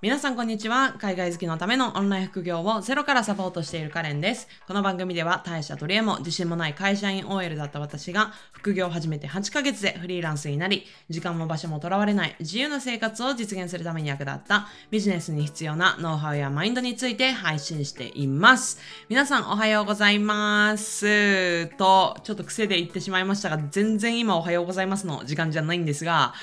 皆さんこんにちは。海外好きのためのオンライン副業をゼロからサポートしているカレンです。この番組では大社取り柄も自信もない会社員 OL だった私が副業を始めて8ヶ月でフリーランスになり、時間も場所もとらわれない自由な生活を実現するために役立ったビジネスに必要なノウハウやマインドについて配信しています。皆さんおはようございます。と、ちょっと癖で言ってしまいましたが、全然今おはようございますの時間じゃないんですが、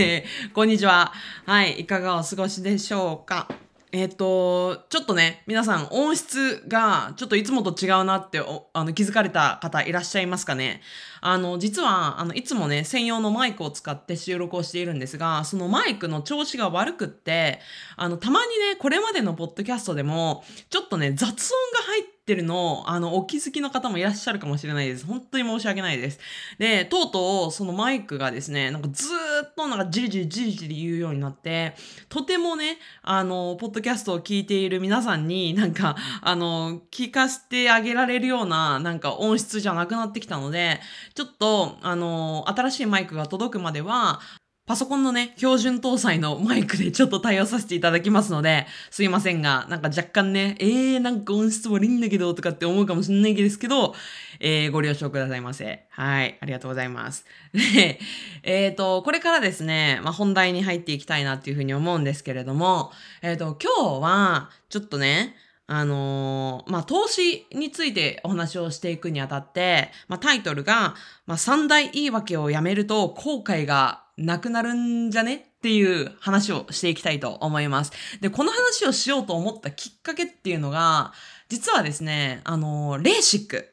えこんにちは。はい、いかがお過ごしでしょううか。えっ、と、ちょっとね、皆さん音質がちょっといつもと違うなってあの気づかれた方いらっしゃいますかね。あの、実は、あの、いつもね、専用のマイクを使って収録をしているんですが、そのマイクの調子が悪くって、あの、たまにね、これまでのポッドキャストでも、ちょっとね、雑音が入っててるのを、あの、お気づきの方もいらっしゃるかもしれないです。本当に申し訳ないです。で、とうとう、そのマイクがですね、なんかずーっとなんかじりじりじりじり言うようになって、とてもね、あの、ポッドキャストを聞いている皆さんになんか、あの、聞かせてあげられるような、なんか音質じゃなくなってきたので、ちょっと、あの、新しいマイクが届くまでは、パソコンのね、標準搭載のマイクでちょっと対応させていただきますので、すいませんが、なんか若干ね、えー、なんか音質悪いんだけど、とかって思うかもしれないですけど、えー、ご了承くださいませ。はい、ありがとうございます。で、えっ、と、これからですね、まあ、本題に入っていきたいなっていうふうに思うんですけれども、えっ、と、今日は、ちょっとね、あのーまあ、投資についてお話をしていくにあたって、まあ、タイトルが、まあ、三大言い訳をやめると後悔がなくなるんじゃね？っていう話をしていきたいと思います。で、この話をしようと思ったきっかけっていうのが、実はですね、あのレーシック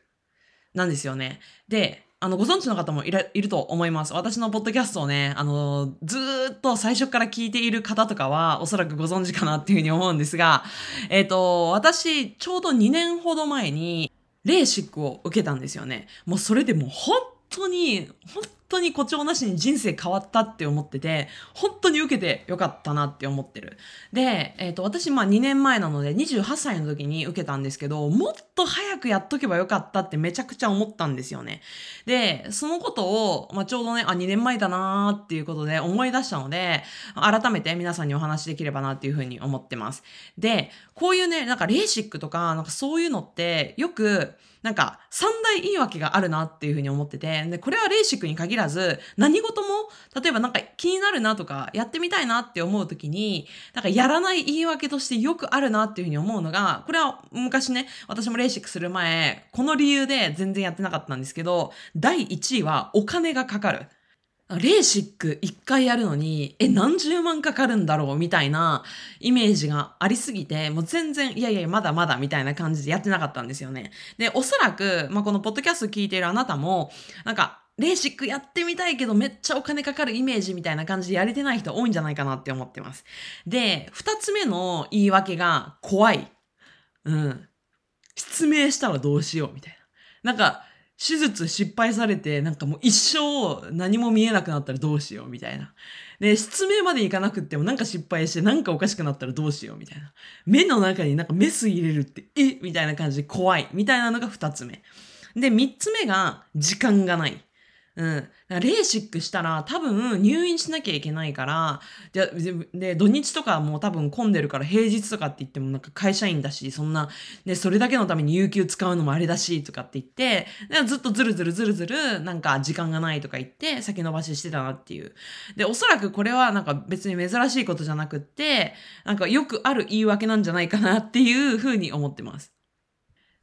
なんですよね。で、あの、ご存知の方もいらいると思います。私のポッドキャストをね、あの、ずっと最初から聞いている方とかは、おそらくご存知かなっていうふうに思うんですが、えっ、と、私、ちょうど2年ほど前に、レーシックを受けたんですよね。もうそれでもう本当に、本当に誇張なしに人生変わったって思ってて、本当に受けてよかったなって思ってる。で、えっ、と、私、まあ2年前なので28歳の時に受けたんですけど、もっと早くやっとけばよかったってめちゃくちゃ思ったんですよね。で、そのことを、まあ、ちょうどね、あ、2年前だなーっていうことで思い出したので、改めて皆さんにお話しできればなっていうふうに思ってます。で、こういうね、なんかレーシックとか、なんかそういうのって、よく、なんか三大言い訳があるなっていうふうに思ってて、で、これはレーシックに限らず、何事も、例えばなんか気になるなとか、やってみたいなって思うときに、なんかやらない言い訳としてよくあるなっていうふうに思うのが、これは昔ね、私もレーシックする前、この理由で全然やってなかったんですけど、第1位はお金がかかる。レーシック1回やるのに、え、何十万かかるんだろう？みたいなイメージがありすぎて、もう全然、いやいや、まだまだみたいな感じでやってなかったんですよね。で、おそらく、まあ、このポッドキャスト聞いているあなたも、なんか、レーシックやってみたいけどめっちゃお金かかるイメージみたいな感じでやれてない人多いんじゃないかなって思ってます。で、二つ目の言い訳が怖い。うん。失明したらどうしようみたいな。なんか、手術失敗されて、なんかもう一生何も見えなくなったらどうしようみたいな。で、失明までいかなくってもなんか失敗してなんかおかしくなったらどうしようみたいな。目の中になんかメス入れるって、えみたいな感じで怖い。みたいなのが二つ目。で、三つ目が時間がない。うん。だからレーシックしたら多分入院しなきゃいけないから、で、で土日とかも多分混んでるから平日とかって言ってもなんか会社員だし、そんな、ね、それだけのために有給使うのもあれだし、とかって言って、ずっとずるずるずるずる、なんか時間がないとか言って先延ばししてたなっていう。で、おそらくこれはなんか別に珍しいことじゃなくって、なんかよくある言い訳なんじゃないかなっていうふうに思ってます。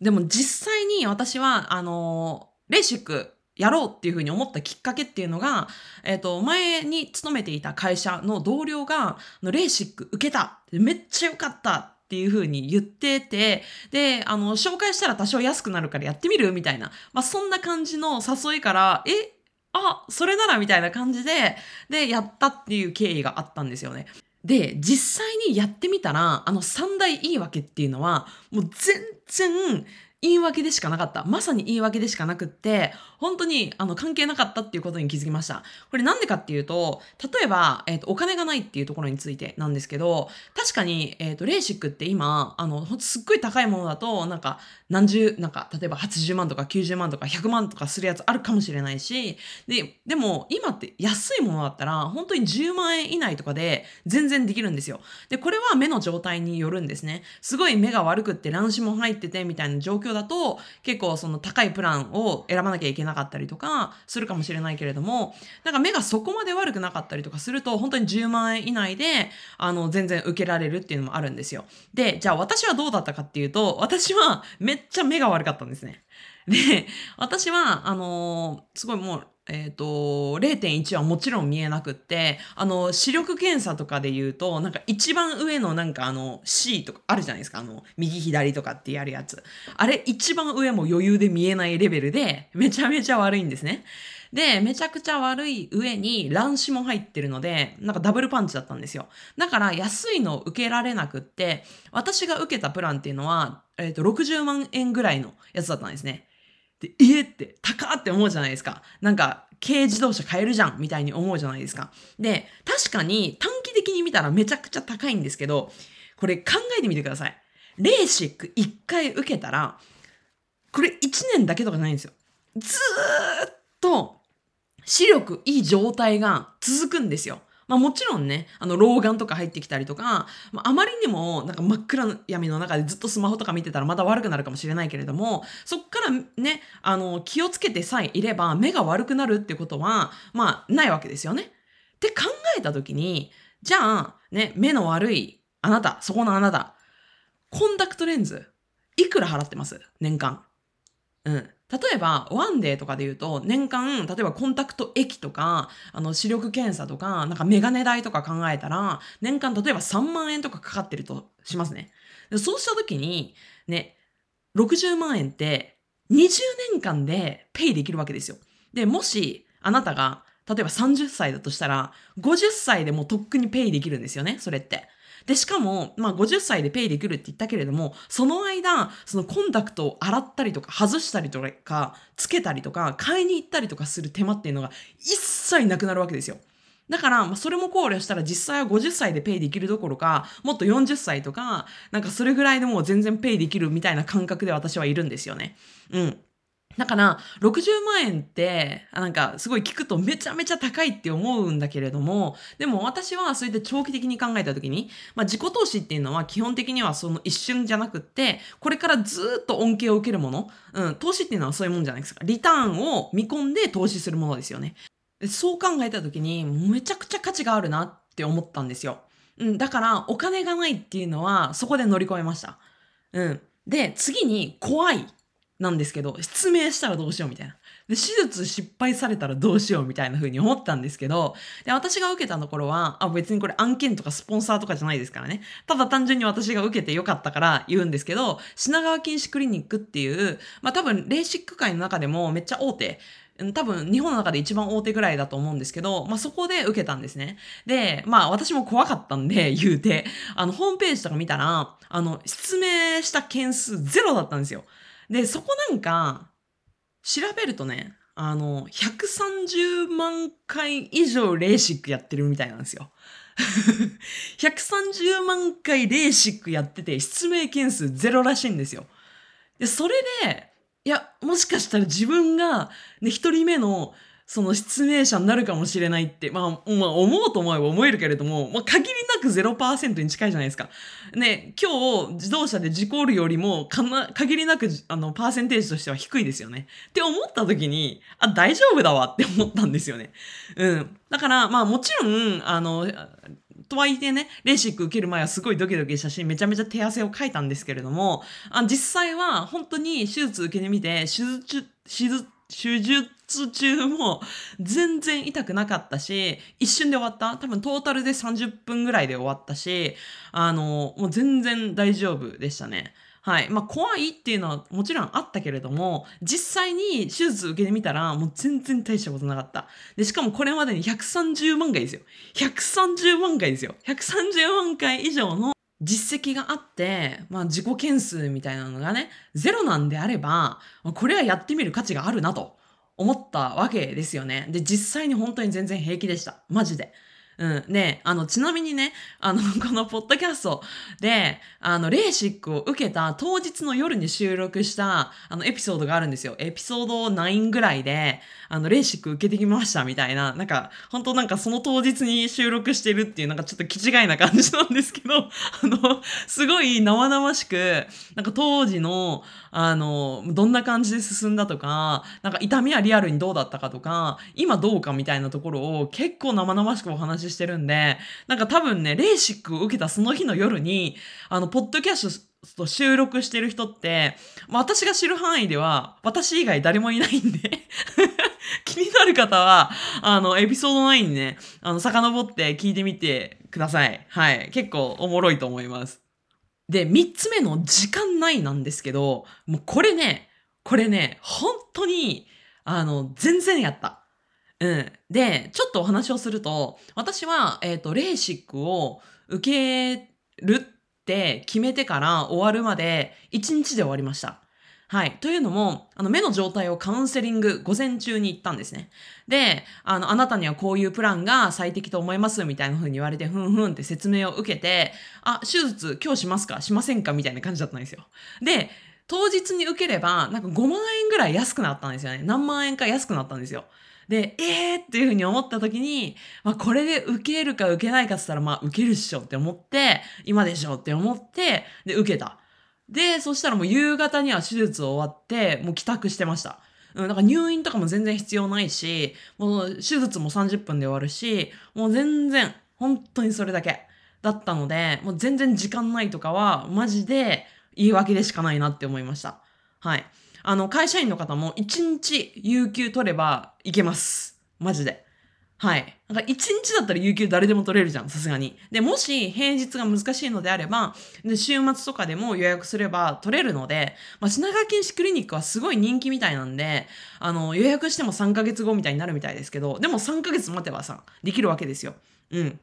でも実際に私は、あのレーシックやろうっていうふうに思ったきっかけっていうのが、えっ、と、前に勤めていた会社の同僚が、のレーシック受けためっちゃよかったっていうふうに言ってて、で、あの、紹介したら多少安くなるからやってみるみたいな。まあ、そんな感じの誘いから、えあ、それならみたいな感じで、で、やったっていう経緯があったんですよね。で、実際にやってみたら、あの三大言い訳っていうのは、もう全然言い訳でしかなかった。まさに言い訳でしかなくって、本当にあの関係なかったっていうことに気づきました。これなんでかっていうと、例えば、えっ、ー、と、お金がないっていうところについてなんですけど、確かに、えっ、ー、と、レーシックって今、あの、すっごい高いものだと、なんか、何十、なんか、例えば80万とか90万とか100万とかするやつあるかもしれないし、で、でも、今って安いものだったら、本当に10万円以内とかで全然できるんですよ。で、これは目の状態によるんですね。すごい目が悪くって乱視も入っててみたいな状況だと、結構その高いプランを選ばなきゃいけなかったりとかするかもしれないけれども、なんか目がそこまで悪くなかったりとかすると、本当に10万円以内で、あの、全然受けられるっていうのもあるんですよ。で、じゃあ私はどうだったかっていうと、私はめっちゃ目が悪かったんですね。で、私は、あのー、すごいもう、えっ、ー、と、0.1はもちろん見えなくって、あの、視力検査とかで言うと、なんか一番上のなんかあの C とかあるじゃないですか。あの、右左とかってやるやつ。あれ一番上も余裕で見えないレベルで、めちゃめちゃ悪いんですね。で、めちゃくちゃ悪い上に乱視も入ってるので、なんかダブルパンチだったんですよ。だから安いの受けられなくって、私が受けたプランっていうのは、えっ、ー、と、60万円ぐらいのやつだったんですね。で、えって、高って思うじゃないですか。なんか、軽自動車買えるじゃんみたいに思うじゃないですか。で、確かに短期的に見たらめちゃくちゃ高いんですけど、これ考えてみてください。レーシック1回受けたら、これ1年だけとかじゃないんですよ。ずーっと視力いい状態が続くんですよ。まあもちろんね、あの、老眼とか入ってきたりとか、まあ、あまりにもなんか真っ暗闇の中でずっとスマホとか見てたらまた悪くなるかもしれないけれども、そっからね、あの、気をつけてさえいれば目が悪くなるってことは、まあ、ないわけですよね。って考えたときに、じゃあ、ね、目の悪いあなた、そこのあなた、コンタクトレンズ、いくら払ってます？年間。うん。例えば、ワンデーとかで言うと、年間、例えばコンタクト液とか、あの、視力検査とか、なんかメガネ代とか考えたら、年間例えば3万円とかかかってるとしますね。そうした時に、ね、60万円って20年間でペイできるわけですよ。で、もし、あなたが、例えば30歳だとしたら、50歳でもとっくにペイできるんですよね、それって。で、しかも、まあ50歳でペイできるって言ったけれども、その間、そのコンタクトを洗ったりとか、外したりとか、つけたりとか、買いに行ったりとかする手間っていうのが一切なくなるわけですよ。だから、まあ、それも考慮したら実際は50歳でペイできるどころか、もっと40歳とか、なんかそれぐらいでもう全然ペイできるみたいな感覚で私はいるんですよね。うん。だから、60万円って、なんか、すごい聞くとめちゃめちゃ高いって思うんだけれども、でも私はそうやって長期的に考えたときに、まあ自己投資っていうのは基本的にはその一瞬じゃなくって、これからずっと恩恵を受けるもの、うん、投資っていうのはそういうもんじゃないですか。リターンを見込んで投資するものですよね。そう考えたときに、めちゃくちゃ価値があるなって思ったんですよ。うん、だから、お金がないっていうのは、そこで乗り越えました。うん。で、次に、怖いなんですけど、失明したらどうしようみたいな。で、手術失敗されたらどうしようみたいな風に思ったんですけど、で、私が受けたところは、あ、別にこれ案件とかスポンサーとかじゃないですからね。ただ単純に私が受けてよかったから言うんですけど、品川禁止クリニックっていう、まあ多分、レーシック界の中でもめっちゃ大手、多分日本の中で一番大手ぐらいだと思うんですけど、まあそこで受けたんですね。で、まあ私も怖かったんで言うて、あのホームページとか見たら、あの、失明した件数ゼロだったんですよ。で、そこなんか、調べるとね、あの、130万回以上レーシックやってるみたいなんですよ。130万回レーシックやってて、失明件数ゼロらしいんですよ。で、それで、いや、もしかしたら自分が、ね、一人目のその失明者になるかもしれないって、まあ、まあ、思うと思えば思えるけれども、まあ、限りなく0%に近いじゃないですか。ね、今日自動車で事故るよりも、かな、限りなく、あの、パーセンテージとしては低いですよね。って思った時に、あ、大丈夫だわって思ったんですよね。うん。だから、まあ、もちろん、あの、とはいえね、レーシック受ける前はすごいドキドキしたし、めちゃめちゃ手汗をかいたんですけれども、あ実際は本当に手術受けてみて、手術、手術、手術中も全然痛くなかったし、一瞬で終わった多分トータルで30分ぐらいで終わったし、あの、もう全然大丈夫でしたね。はい。まあ、怖いっていうのはもちろんあったけれども、実際に手術受けてみたら、もう全然大したことなかった。で、しかもこれまでに130万回ですよ。130万回ですよ。130万回以上の実績があって、まあ自己件数みたいなのがね、ゼロなんであれば、これはやってみる価値があるなと思ったわけですよね。で、実際に本当に全然平気でした。マジで。うん。で、あの、ちなみにね、あの、このポッドキャストで、あの、レーシックを受けた当日の夜に収録した、あの、エピソードがあるんですよ。エピソード9ぐらいで、あの、レーシック受けてきましたみたいな、なんか、本当なんかその当日に収録してるっていう、なんかちょっと気違いな感じなんですけど、あの、すごい生々しく、なんか当時の、あの、どんな感じで進んだとか、なんか痛みはリアルにどうだったかとか、今どうかみたいなところを結構生々しくお話ししてるんで、なんか多分ね、レーシックを受けたその日の夜に、あの、ポッドキャスト収録してる人って、まあ私が知る範囲では、私以外誰もいないんで、気になる方は、あの、エピソード9にね、あの、遡って聞いてみてください。はい。結構おもろいと思います。で、三つ目の時間ないなんですけど、もうこれね、これね、本当に、あの、全然やった。うん。で、ちょっとお話をすると、私は、えっ、と、レーシックを受けるって決めてから終わるまで1日で終わりました。はい。というのも、あの、目の状態をカウンセリング午前中に行ったんですね。で、あの、あなたにはこういうプランが最適と思いますみたいな風に言われて、ふんふんって説明を受けて、あ、手術今日しますか？しませんか？みたいな感じだったんですよ。で、当日に受ければ、なんか5万円ぐらい安くなったんですよね。何万円か安くなったんですよ。で、えーっていう風に思った時に、まあこれで受けるか受けないかって言ったら、まあ受けるっしょって思って、今でしょって思って、で、受けた。で、そしたらもう夕方には手術終わって、もう帰宅してました。うん、なんか入院とかも全然必要ないし、もう手術も30分で終わるし、もう全然、本当にそれだけだったので、もう全然時間ないとかは、マジで言い訳でしかないなって思いました。はい。あの、会社員の方も1日有給取ればいけます。マジで。はい。なんか1日だったら有給誰でも取れるじゃん、さすがに。で、もし平日が難しいのであれば、で週末とかでも予約すれば取れるので、まあ、品川県市クリニックはすごい人気みたいなんで、あの、予約しても3ヶ月後みたいになるみたいですけど、でも3ヶ月待てばさ、できるわけですよ。うん。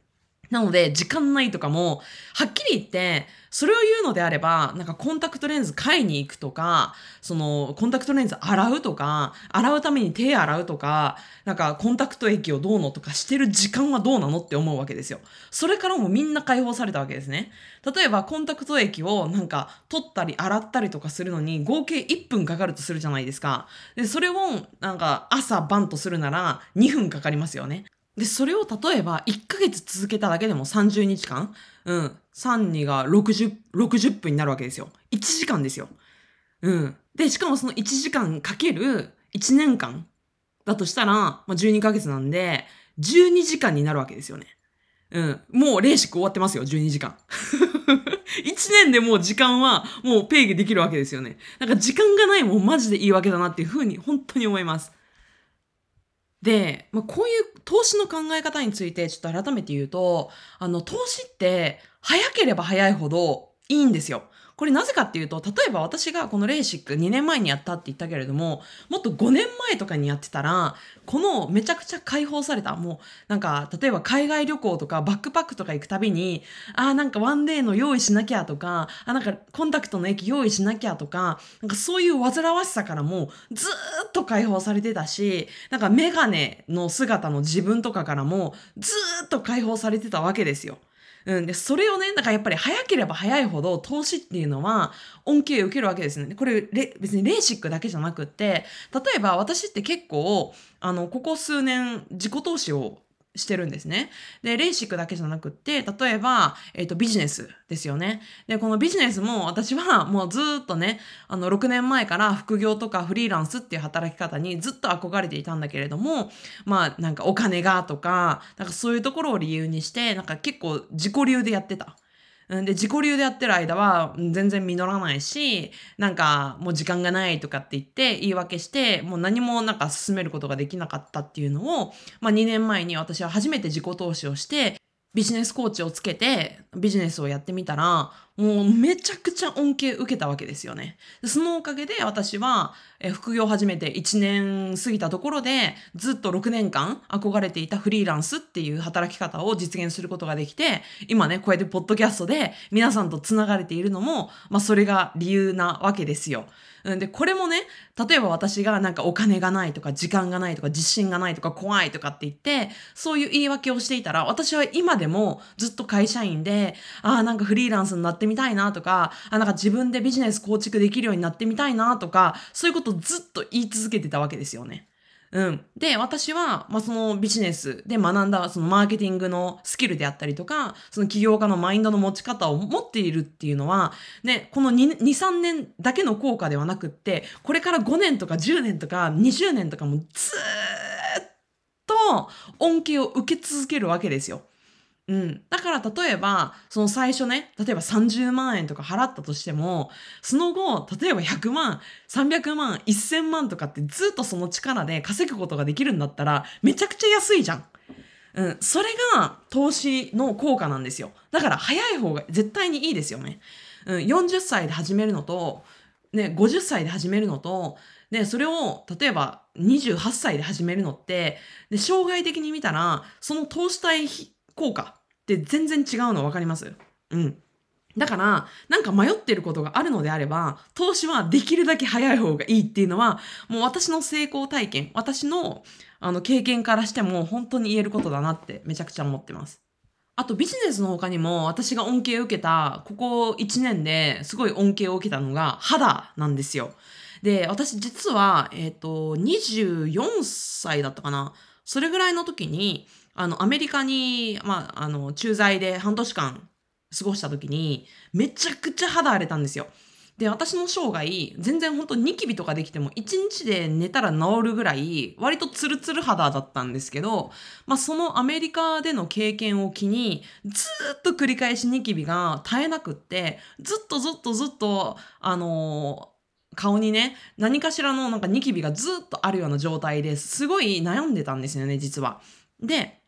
なので、時間ないとかも、はっきり言って、それを言うのであれば、なんかコンタクトレンズ買いに行くとか、その、コンタクトレンズ洗うとか、洗うために手洗うとか、なんかコンタクト液をどうのとかしてる時間はどうなのって思うわけですよ。それからもみんな解放されたわけですね。例えば、コンタクト液をなんか取ったり洗ったりとかするのに合計1分かかるとするじゃないですか。で、それをなんか朝晩とするなら2分かかりますよね。で、それを例えば1ヶ月続けただけでも30日間うん。3、2が60、60分になるわけですよ。1時間ですよ。うん。で、しかもその1時間かける1年間だとしたら、まあ、12ヶ月なんで、12時間になるわけですよね。うん。もうレーシック終わってますよ、12時間。1年でもう時間はもうペイできるわけですよね。なんか時間がないもんマジでいいわけだなっていうふうに本当に思います。で、まあ、こういう投資の考え方についてちょっと改めて言うと、あの、投資って早ければ早いほどいいんですよ。これなぜかっていうと、例えば私がこのレーシック2年前にやったって言ったけれども、もっと5年前とかにやってたら、このめちゃくちゃ解放された、もうなんか、例えば海外旅行とかバックパックとか行くたびに、あーなんかワンデーの用意しなきゃとか、あなんかコンタクトの液用意しなきゃとか、なんかそういう煩わしさからもずーっと解放されてたし、なんかメガネの姿の自分とかからもずーっと解放されてたわけですよ。うん。で、それをね、だからやっぱり早ければ早いほど投資っていうのは恩恵を受けるわけですね。これ、別にレーシックだけじゃなくって、例えば私って結構、あの、ここ数年自己投資をしてるんですね。で、レーシックだけじゃなくって、例えば、えっ、と、ビジネスですよね。で、このビジネスも私はもうずっとね、あの、6年前から副業とかフリーランスっていう働き方にずっと憧れていたんだけれども、まあ、なんかお金がとか、なんかそういうところを理由にして、なんか結構自己流でやってた。で、自己流でやってる間は全然実らないし、なんかもう時間がないとかって言って言い訳して、もう何もなんか進めることができなかったっていうのを、まあ2年前に私は初めて自己投資をして、ビジネスコーチをつけてビジネスをやってみたら、もうめちゃくちゃ恩恵受けたわけですよね。そのおかげで私は副業を始めて1年過ぎたところでずっと6年間憧れていたフリーランスっていう働き方を実現することができて、今ね、こうやってポッドキャストで皆さんと繋がれているのも、まあそれが理由なわけですよ。うんで、これもね、例えば私がなんかお金がないとか時間がないとか自信がないとか怖いとかって言って、そういう言い訳をしていたら、私は今でもずっと会社員で、ああ、なんかフリーランスになってみたいなとか、あなんか自分でビジネス構築できるようになってみたいなとか、そういうことをずっと言い続けてたわけですよね。うん。で、私は、まあ、そのビジネスで学んだ、そのマーケティングのスキルであったりとか、その起業家のマインドの持ち方を持っているっていうのは、ね、この2、2 3年だけの効果ではなくって、これから5年とか10年とか20年とかもずっと恩恵を受け続けるわけですよ。うん。だから例えば、その最初ね、例えば30万円とか払ったとしても、その後、例えば100万、300万、1000万とかってずっとその力で稼ぐことができるんだったら、めちゃくちゃ安いじゃん。うん。それが投資の効果なんですよ。だから早い方が絶対にいいですよね。うん。40歳で始めるのと、ね、50歳で始めるのと、で、それを、例えば28歳で始めるのって、で、生涯的に見たら、その投資対効果って全然違うの分かります？うん。だから、なんか迷ってることがあるのであれば、投資はできるだけ早い方がいいっていうのは、もう私の成功体験、私のあの経験からしても本当に言えることだなってめちゃくちゃ思ってます。あとビジネスの他にも私が恩恵を受けた、ここ1年ですごい恩恵を受けたのが肌なんですよ。で、私実は、えっ、ー、と、24歳だったかな？それぐらいの時に、あの、アメリカに、まあ、あの、駐在で半年間過ごした時に、めちゃくちゃ肌荒れたんですよ。で、私の生涯、全然本当ニキビとかできても、1日で寝たら治るぐらい、割とツルツル肌だったんですけど、まあ、そのアメリカでの経験を機に、ずっと繰り返しニキビが絶えなくって、ずっとずっとずっと、あのー、顔にね、何かしらのなんかニキビがずっとあるような状態ですごい悩んでたんですよね、実は。で、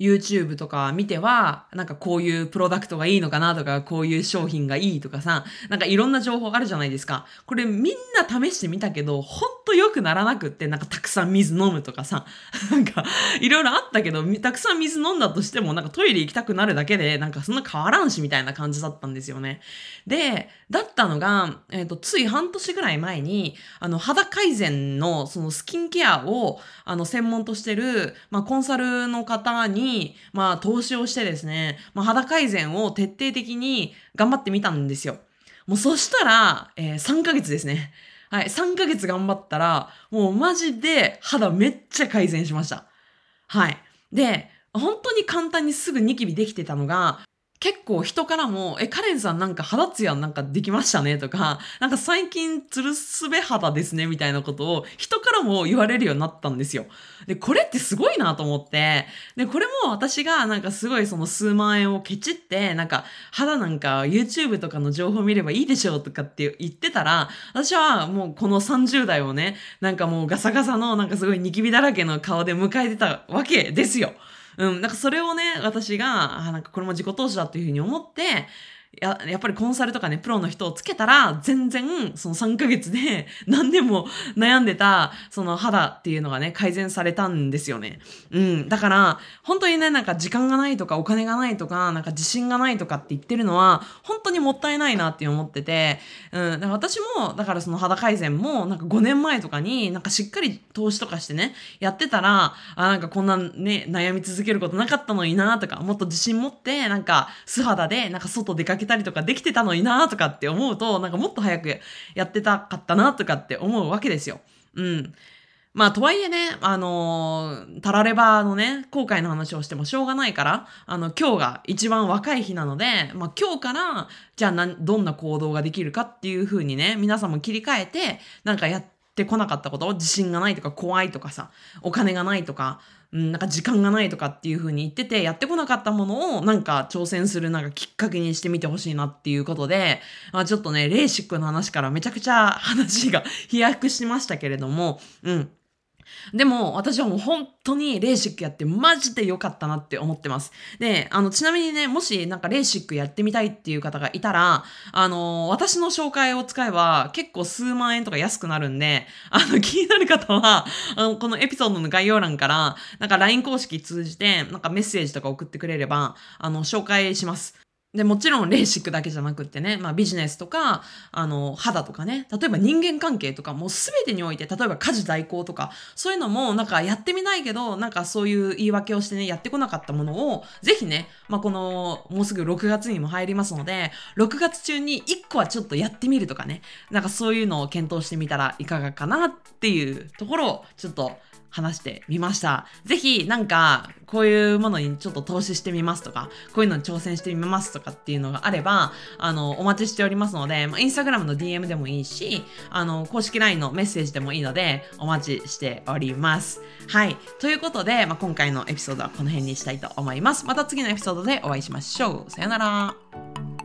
YouTube とか見ては、なんかこういうプロダクトがいいのかなとか、こういう商品がいいとかさ、なんかいろんな情報あるじゃないですか。これみんな試してみたけど、ほんと良くならなくって、なんかたくさん水飲むとかさ、なんかいろいろあったけど、たくさん水飲んだとしても、なんかトイレ行きたくなるだけで、なんかそんな変わらんしみたいな感じだったんですよね。で、だったのが、えっ、ー、と、つい半年ぐらい前に、あの、肌改善のそのスキンケアを、あの、専門としてる、まあ、コンサルの方に、まあ、投資をしてですね、まあ、肌改善を徹底的に頑張ってみたんですよ。もうそしたら、えー、3ヶ月ですね。はい、3ヶ月頑張ったら、もうマジで肌めっちゃ改善しました。はい。で、本当に簡単にすぐニキビできてたのが、結構人からも、え、カレンさんなんか肌ツヤなんかできましたねとか、なんか最近ツルスベ肌ですねみたいなことを人からも言われるようになったんですよ。で、これってすごいなと思って、で、これも私がなんかすごいその数万円をケチって、なんか肌なんか YouTube とかの情報見ればいいでしょうとかって言ってたら、私はもうこの30代をね、なんかもうガサガサのなんかすごいニキビだらけの顔で迎えてたわけですよ。うん、なんかそれをね、私が、あ、なんかこれも自己投資だっていうふうに思って、や、やっぱりコンサルとかね、プロの人をつけたら、全然、その3ヶ月で 何でも悩んでた、その肌っていうのがね、改善されたんですよね。うん。だから、本当にね、なんか時間がないとか、お金がないとか、なんか自信がないとかって言ってるのは、本当にもったいないなって思ってて、うん。だから私も、だからその肌改善も、なんか5年前とかに、なんかしっかり投資とかしてね、やってたら、あ、なんかこんなね、悩み続けることなかったのになとか、もっと自信持って、なんか素肌で、なんか外出かけけたりとかできてたのになとかって思うと、なんかもっと早くやってたかったなとかって思うわけですよ。うん。まあ、とはいえね、あのー、タラレバのね、後悔の話をしてもしょうがないから、あの、今日が一番若い日なので、まあ、今日から、じゃあ、どんな行動ができるかっていう風にね、皆さんも切り替えて、なんかやってこなかったこと、自信がないとか怖いとかさ、お金がないとか、うん、なんか時間がないとかっていう風に言ってて、やってこなかったものをなんか挑戦するなんかきっかけにしてみてほしいなっていうことで、まあ、ちょっとね、レーシックの話からめちゃくちゃ話が飛躍しましたけれども、うん。でも、私はもう本当にレーシックやってマジで良かったなって思ってます。で、あの、ちなみにね、もしなんかレーシックやってみたいっていう方がいたら、あの、私の紹介を使えば結構数万円とか安くなるんで、あの、気になる方は、あの、このエピソードの概要欄から、なんか LINE 公式通じて、なんかメッセージとか送ってくれれば、あの、紹介します。で、もちろんレーシックだけじゃなくってね、まあビジネスとか、あの、肌とかね、例えば人間関係とか、もうすべてにおいて、例えば家事代行とか、そういうのもなんかやってみないけど、なんかそういう言い訳をしてね、やってこなかったものを、ぜひね、まあこの、もうすぐ6月にも入りますので、6月中に1個はちょっとやってみるとかね、なんかそういうのを検討してみたらいかがかなっていうところを、ちょっと話してみました。ぜひなんかこういうものにちょっと投資してみますとか、こういうのに挑戦してみますとかっていうのがあれば、あの、お待ちしておりますので、まあ、インスタグラムの DM でもいいし、あの、公式 LINE のメッセージでもいいので、お待ちしております。はい。ということで、まあ、今回のエピソードはこの辺にしたいと思います。また次のエピソードでお会いしましょう。さよなら。